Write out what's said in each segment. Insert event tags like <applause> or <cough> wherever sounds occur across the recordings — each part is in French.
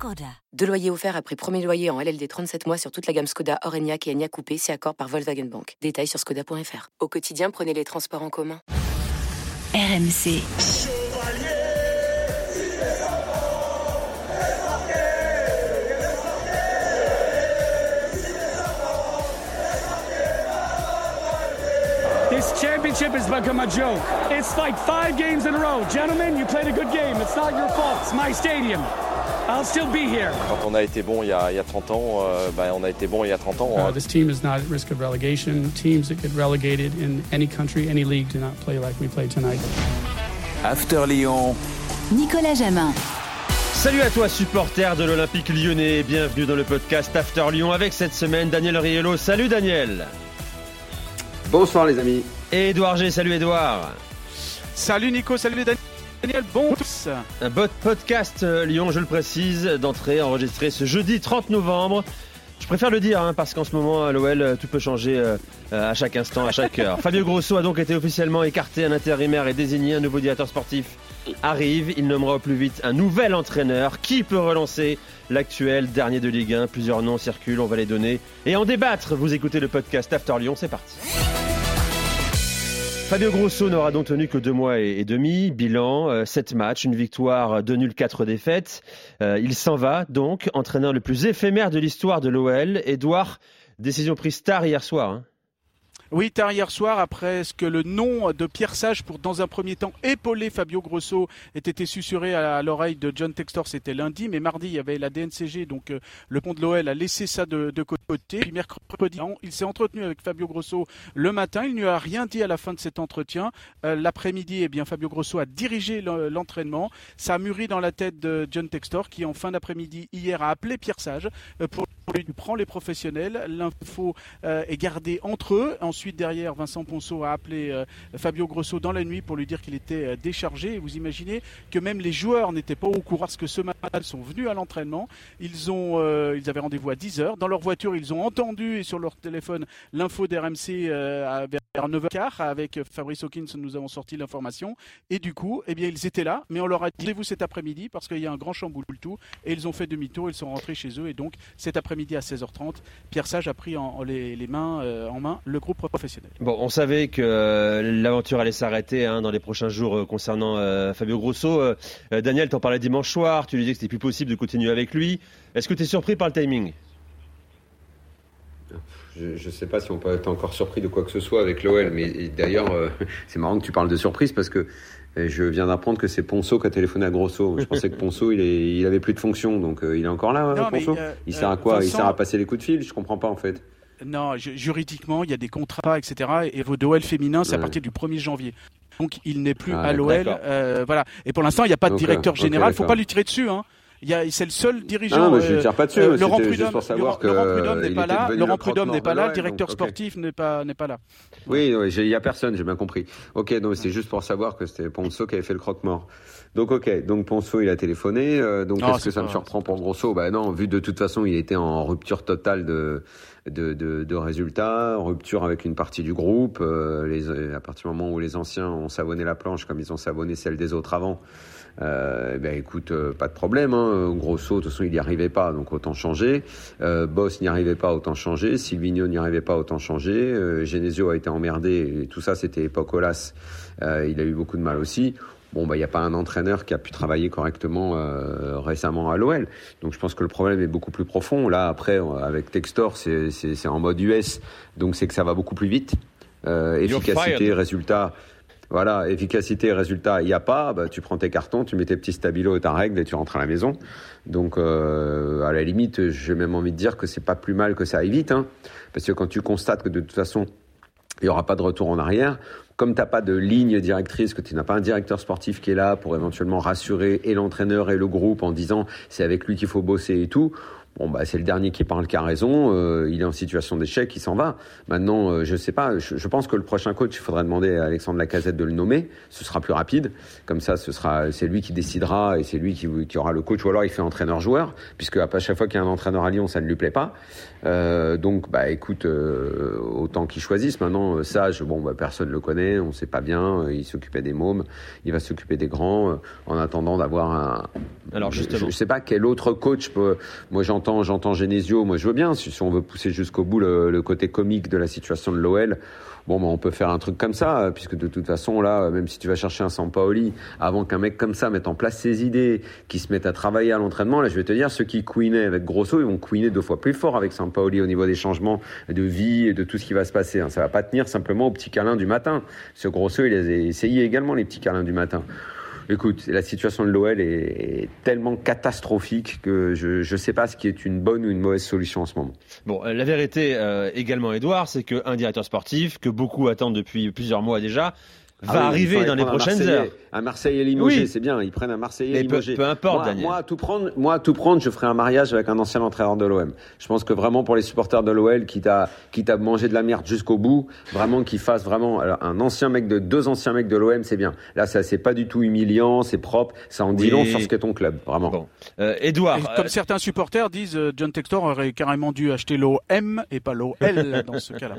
Skoda. Deux loyers offerts après premier loyer en LLD 37 mois sur toute la gamme Skoda, Orenia et Enya Coupé, c'est accord par Volkswagen Bank. Détails sur skoda.fr. Au quotidien, prenez les transports en commun. RMC. This championship has become a joke. It's like five games in a row. Gentlemen, you played a good game. It's not your fault. It's my stadium. I'll still be here. Quand on a été bon il y a, il y a 30 ans, euh, ben, on a été bon il y a 30 ans. Uh, this team is not at risk of relegation. Teams that get relegated in any country, any league, do not play like we played tonight. After Lyon. Nicolas Jamin. Salut à toi supporter de l'Olympique lyonnais, bienvenue dans le podcast After Lyon avec cette semaine Daniel Riello. Salut Daniel Bonsoir les amis. Et Edouard G, salut Edouard Salut Nico, salut Daniel, bon tous Un bon podcast euh, Lyon, je le précise, d'entrée enregistré ce jeudi 30 novembre. Je préfère le dire hein, parce qu'en ce moment à l'OL euh, tout peut changer euh, à chaque instant, à chaque heure. <laughs> Fabio Grosso a donc été officiellement écarté, un intérimaire et désigné, un nouveau directeur sportif arrive, il nommera au plus vite un nouvel entraîneur qui peut relancer l'actuel dernier de Ligue 1. Plusieurs noms circulent, on va les donner et en débattre. Vous écoutez le podcast After Lyon, c'est parti. Fabio Grosso n'aura donc tenu que deux mois et, demi. Bilan, euh, sept matchs, une victoire, deux nuls, quatre défaites. Euh, il s'en va donc, entraîneur le plus éphémère de l'histoire de l'OL. Edouard, décision prise tard hier soir. Hein. Oui, tard hier soir, après ce que le nom de Pierre Sage, pour dans un premier temps épauler Fabio Grosso, ait été susurré à l'oreille de John Textor, c'était lundi, mais mardi, il y avait la DNCG, donc euh, le pont de l'OL a laissé ça de, de côté. Puis mercredi, il s'est entretenu avec Fabio Grosso le matin, il ne lui a rien dit à la fin de cet entretien. Euh, l'après-midi, eh bien, Fabio Grosso a dirigé l'entraînement. Ça a mûri dans la tête de John Textor, qui en fin d'après-midi, hier, a appelé Pierre Sage euh, pour lui prendre les professionnels. L'info est gardée entre eux. Derrière, Vincent Ponceau a appelé euh, Fabio Grosso dans la nuit pour lui dire qu'il était euh, déchargé. Vous imaginez que même les joueurs n'étaient pas au courant parce que ce matin, ils sont venus à l'entraînement. Ils, euh, ils avaient rendez-vous à 10h. Dans leur voiture, ils ont entendu et sur leur téléphone l'info d'RMC vers 9h15 avec Fabrice Hawkins. Nous avons sorti l'information. Et du coup, eh bien, ils étaient là, mais on leur a dit rendez-vous cet après-midi parce qu'il y a un grand chamboule tout. Et ils ont fait demi-tour, ils sont rentrés chez eux. Et donc, cet après-midi à 16h30, Pierre Sage a pris les, mains, en main le groupe professionnel. Bon, on savait que euh, l'aventure allait s'arrêter hein, dans les prochains jours euh, concernant euh, Fabio Grosso. Daniel, t'en parlais dimanche soir, tu lui disais que c'était plus possible de continuer avec lui. Est-ce que tu es surpris par le timing? Je ne sais pas si on peut être encore surpris de quoi que ce soit avec l'OL, mais d'ailleurs, <laughs> c'est marrant que tu parles de surprise parce que je viens d'apprendre que c'est Ponceau qui a téléphoné à Grosso. Je pensais que Ponceau, il, est, il avait plus de fonction, donc il est encore là, Ponceau. il sert à quoi? Il sert à passer les coups de fil? Je comprends pas en fait. Non, juridiquement, il y a des contrats, etc. Et vos l'OL féminin, c'est à partir du 1er janvier. Donc il n'est plus ah, à l'OL. Euh, voilà. Et pour l'instant, il n'y a pas de directeur général. Il ne faut pas lui tirer dessus. Hein. C'est le seul dirigeant. Non, mais je ne tire pas dessus. Euh, Laurent Prudhomme, Laurent, Prudhomme n'est pas là. Laurent Prudhomme n'est pas là. Directeur sportif n'est pas n'est pas là. Oui, il n'y a personne. J'ai bien compris. Ok, donc c'est juste pour savoir que c'était Ponceau qui avait fait le croque-mort. Donc ok, donc Ponceau il a téléphoné. Euh, donc est-ce que ça me surprend pour Grosso? Bah non, vu de toute façon il était en rupture totale de de, de, de résultats, rupture avec une partie du groupe. Euh, les, à partir du moment où les anciens ont savonné la planche comme ils ont savonné celle des autres avant, euh, ben écoute, euh, pas de problème. Hein. Grosso, de toute façon, il n'y arrivait pas, donc autant changer. Euh, Boss n'y arrivait pas, autant changer. Silvino n'y arrivait pas, autant changer. Euh, Genesio a été emmerdé, et tout ça, c'était époque Olas. Euh, il a eu beaucoup de mal aussi. Bon, bah, il n'y a pas un entraîneur qui a pu travailler correctement euh, récemment à l'OL. Donc, je pense que le problème est beaucoup plus profond. Là, après, avec Textor, c'est en mode US, donc c'est que ça va beaucoup plus vite. Euh, efficacité, résultat. Voilà, efficacité, résultat, il n'y a pas. Bah, tu prends tes cartons, tu mets tes petits stabilos et ta règle et tu rentres à la maison. Donc, euh, à la limite, j'ai même envie de dire que c'est pas plus mal que ça aille vite. Hein, parce que quand tu constates que de toute façon, il n'y aura pas de retour en arrière, comme tu n'as pas de ligne directrice, que tu n'as pas un directeur sportif qui est là pour éventuellement rassurer et l'entraîneur et le groupe en disant c'est avec lui qu'il faut bosser et tout, Bon, bah, c'est le dernier qui parle qui a raison. Euh, il est en situation d'échec, il s'en va. Maintenant, euh, je sais pas. Je, pense que le prochain coach, il faudrait demander à Alexandre Lacazette de le nommer. Ce sera plus rapide. Comme ça, ce sera, c'est lui qui décidera et c'est lui qui, aura le coach. Ou alors, il fait entraîneur-joueur, puisque à chaque fois qu'il y a un entraîneur à Lyon, ça ne lui plaît pas. Euh, donc, bah, écoute, euh, autant qu'il choisisse. Maintenant, Sage, bon, bah, personne le connaît, on sait pas bien. Il s'occupait des mômes, il va s'occuper des grands, en attendant d'avoir un. Alors, justement, je, je sais pas quel autre coach peut. Moi, j'entends j'entends, Genesio. Moi, je veux bien. Si, on veut pousser jusqu'au bout le, côté comique de la situation de l'OL, bon, ben, on peut faire un truc comme ça, puisque de toute façon, là, même si tu vas chercher un Sampaoli, avant qu'un mec comme ça mette en place ses idées, qui se mette à travailler à l'entraînement, là, je vais te dire, ceux qui couinaient avec Grosso, ils vont couiner deux fois plus fort avec Sampaoli au niveau des changements de vie et de tout ce qui va se passer. Hein. Ça va pas tenir simplement au petit câlin du matin. Ce Grosso, il a essayé également les petits câlins du matin. Écoute, la situation de l'OL est, tellement catastrophique que je ne sais pas ce qui est une bonne ou une mauvaise solution en ce moment. Bon, euh, la vérité euh, également, Edouard, c'est qu'un directeur sportif que beaucoup attendent depuis plusieurs mois déjà va ah arriver dans les prochaines heures. Un Marseille limogé, c'est bien. Ils prennent un Marseille limogé. Peu, importe, moi, Daniel. Moi, à tout prendre, moi, tout prendre, je ferai un mariage avec un ancien entraîneur de l'OM. Je pense que vraiment pour les supporters de l'OL, qui t'a, qui t'a mangé de la merde jusqu'au bout, vraiment qu'ils fassent vraiment un ancien mec de deux anciens mecs de l'OM, c'est bien. Là, ça, c'est pas du tout humiliant, c'est propre, ça en dit long sur ce qu'est ton club, vraiment. Bon. Euh, Edouard, comme euh, certains supporters disent, euh, John Textor aurait carrément dû acheter l'OM et pas l'OL <laughs> dans ce cas-là.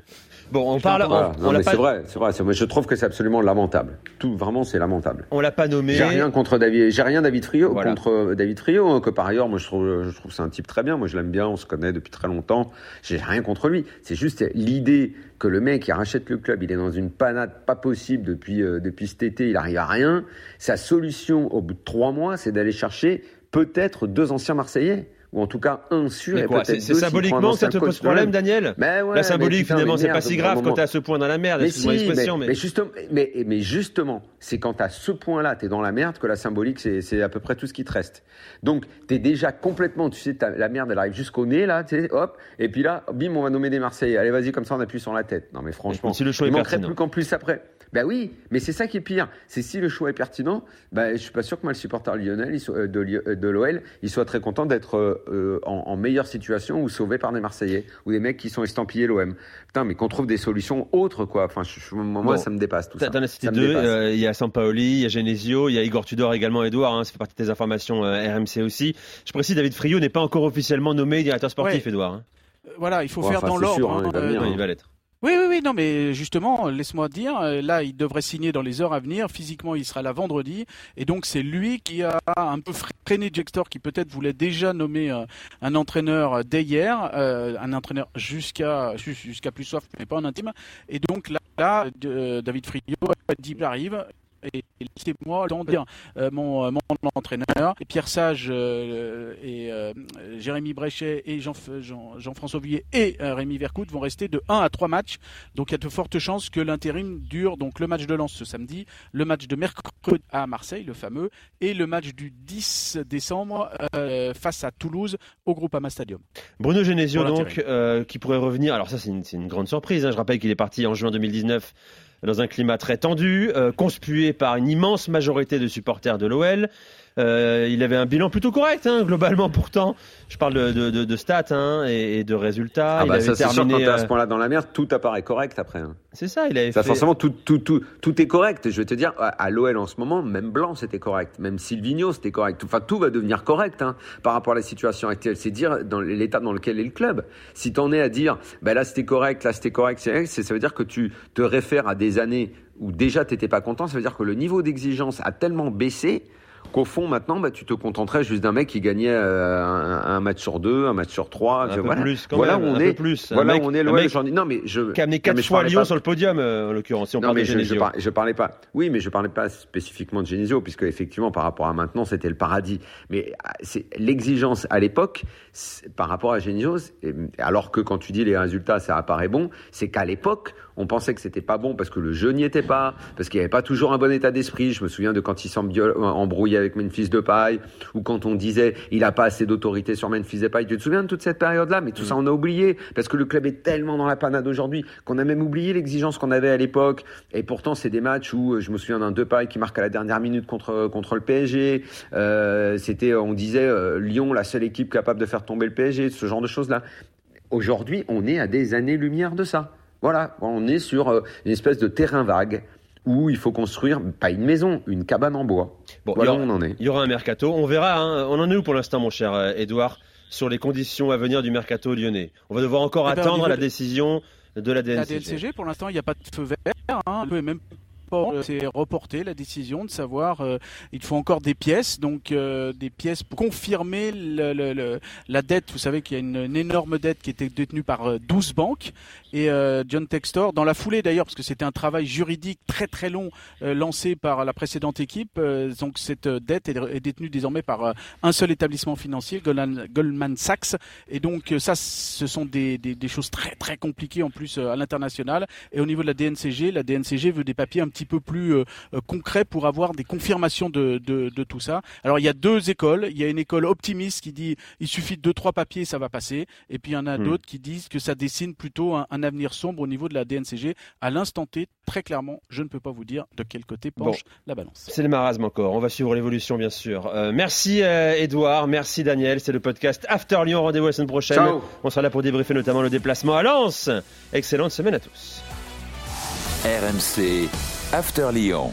Bon, on parle. non, mais c'est vrai, c'est vrai. Je trouve que c'est absolument lamentable. Tout vraiment, c'est lamentable. On l'a pas nommé. J'ai rien contre David, j'ai rien David Frio contre euh, David Frio, hein, que par ailleurs, moi je trouve, je trouve c'est un type très bien. Moi je l'aime bien, on se connaît depuis très longtemps. J'ai rien contre lui. C'est juste l'idée que le mec il rachète le club, il est dans une panade pas possible depuis euh, depuis cet été, il arrive à rien. Sa solution au bout de trois mois, c'est d'aller chercher peut-être deux anciens Marseillais ou en tout cas un sûr et peut-être C'est symboliquement que ça te pose problème, Daniel mais ouais, La symbolique, finalement, c'est pas si grave quand t'es à ce point dans la merde, mais si, mais, mais... justement, mais, mais justement, c'est quand t'as ce point-là, t'es dans la merde, que la symbolique, c'est à peu près tout ce qui te reste. Donc, t'es déjà complètement, tu sais, la merde, elle arrive jusqu'au nez, là, tu sais, hop, et puis là, bim, on va nommer des Marseillais. Allez, vas-y, comme ça, on appuie sur la tête. Non, mais franchement, si le choix il manquerait plus qu'en plus après. Ben oui, mais c'est ça qui est pire. C'est si le choix est pertinent, ben, je suis pas sûr que moi, le supporter lyonnais euh, euh, de, l'OL, il soit très content d'être euh, en, meilleure situation ou sauvé par des Marseillais ou des mecs qui sont estampillés l'OM. Putain, mais qu'on trouve des solutions autres, quoi. Enfin, moi, ça me dépasse tout ça. T'en as cité deux. Il y a Sampaoli, il y a Genesio, il y a Igor Tudor également, Edouard. Hein, ça fait partie des informations RMC aussi. Je précise, David Friot n'est pas encore officiellement nommé directeur sportif, Edouard. Hein. Voilà, il faut faire dans l'ordre. Hein, il, il va l'être. Oui, oui, oui, non, mais justement, laisse-moi dire, euh, là, il devrait signer dans les heures à venir. Physiquement, il sera là vendredi. Et donc, c'est lui qui a un peu freiné Jextor, qui peut-être voulait déjà nommer euh, un entraîneur dès hier, euh, un entraîneur jusqu'à jusqu'à plus soif, mais pas en intime. Et donc, là, là David Friot a dit, j'arrive, et laissez-moi dire euh, mon, euh, mon, entraîneur, Pierre Sage euh, et Jérémy Bréchet et Jean-François Jean, Jean et Rémi Vercoute vont rester de 1 à 3 matchs. Donc il y a de fortes chances que l'intérim dure donc le match de Lens ce samedi, le match de mercredi à Marseille, le fameux, et le match du 10 décembre face à Toulouse au Groupama Stadium. Bruno Genesio donc qui pourrait revenir. Alors ça c'est une, une, grande surprise. Hein. Je rappelle qu'il est parti en juin 2019 dans un climat très tendu, euh, conspué par une immense majorité de supporters de l'OL. Euh, il avait un bilan plutôt correct, hein, globalement pourtant. Je parle de, de, de stats hein, et, de résultats. Ah bah il ça, c'est sûr, quand t'es à ce euh, point-là dans la merde, tout apparaît correct après. Hein. C'est ça, il avait ça, fait... Forcément, tout, tout, tout, tout est correct. Je vais te dire, à l'OL en ce moment, même Blanc, c'était correct. Même Silvino, c'était correct. Enfin, tout va devenir correct hein, par rapport à la situation actuelle. C'est dire dans l'état dans lequel est le club. Si t'en es à dire, bah là c'était correct, là c'était correct, c'est, ça veut dire que tu te réfères à des années où déjà t'étais pas content. Ça veut dire que le niveau d'exigence a tellement baissé qu'au fond maintenant bah, tu te contenterais juste d'un mec qui gagnait euh, un, match sur deux, un match sur trois. Un peu voilà. plus quand voilà même, où on est. Plus. Voilà où on est. Mec, non mais je. Qui a amené quatre fois Lyon sur le podium euh, en l'occurrence. Si on non mais je, je, je, parlais pas. Oui mais je parlais pas spécifiquement de Genesio puisque effectivement par rapport à maintenant c'était le paradis. Mais ah, c'est l'exigence à l'époque par rapport à Genesio alors que quand tu dis les résultats ça apparaît bon, c'est qu'à l'époque on pensait que c'était pas bon parce que le jeu n'y était pas, parce qu'il n'y avait pas toujours un bon état d'esprit. Je me souviens de quand il s'embrouillait avec Memphis Depay, ou quand on disait il a pas assez d'autorité sur Memphis Depay. Tu te souviens de toute cette période-là? Mais tout ça, on a oublié parce que le club est tellement dans la panade aujourd'hui qu'on a même oublié l'exigence qu'on avait à l'époque. Et pourtant, c'est des matchs où je me souviens d'un Depay qui marque à la dernière minute contre contre le PSG. Euh, c'était, on disait euh, Lyon, la seule équipe capable de faire tomber le PSG, ce genre de choses-là. Aujourd'hui, on est à des années-lumière de ça. Voilà, on est sur euh, une espèce de terrain vague où il faut construire, pas une maison, une cabane en bois. Bon, voilà, on en est. Il y aura un mercato, on verra. Hein. On en est où pour l'instant, mon cher Edouard, sur les conditions à venir du mercato lyonnais? On va devoir encore eh ben, attendre la décision de la DNCG. La DNCG, pour l'instant, il n'y a pas de feu vert. Hein. même c'est reporté la décision de savoir euh, il faut encore des pièces, donc euh, des pièces pour confirmer le, la dette. Vous savez qu'il y a une, énorme dette qui était détenue par 12 euh, banques et John Textor, dans la foulée d'ailleurs, parce que c'était un travail juridique très très long lancé par la précédente équipe. donc cette dette est, détenue désormais par un seul établissement financier, Goldman, Sachs. Et donc ça, ce sont des, des, des choses très très compliquées en plus à l'international. Et au niveau de la DNCG, la DNCG veut des papiers un petit peu plus euh, euh, concret pour avoir des confirmations de, de, tout ça. Alors il y a deux écoles. Il y a une école optimiste qui dit il suffit de deux trois papiers ça va passer. Et puis il y en a hmm. d'autres qui disent que ça dessine plutôt un, avenir sombre au niveau de la DNCG. À l'instant T, très clairement, je ne peux pas vous dire de quel côté penche la balance. C'est le marasme encore. On va suivre l'évolution bien sûr. Euh, merci Edouard, merci Daniel. C'est le podcast After Lyon. Rendez-vous la semaine prochaine. On sera là pour débriefer notamment le déplacement à Lens. Excellente semaine à tous. RMC After Lyon.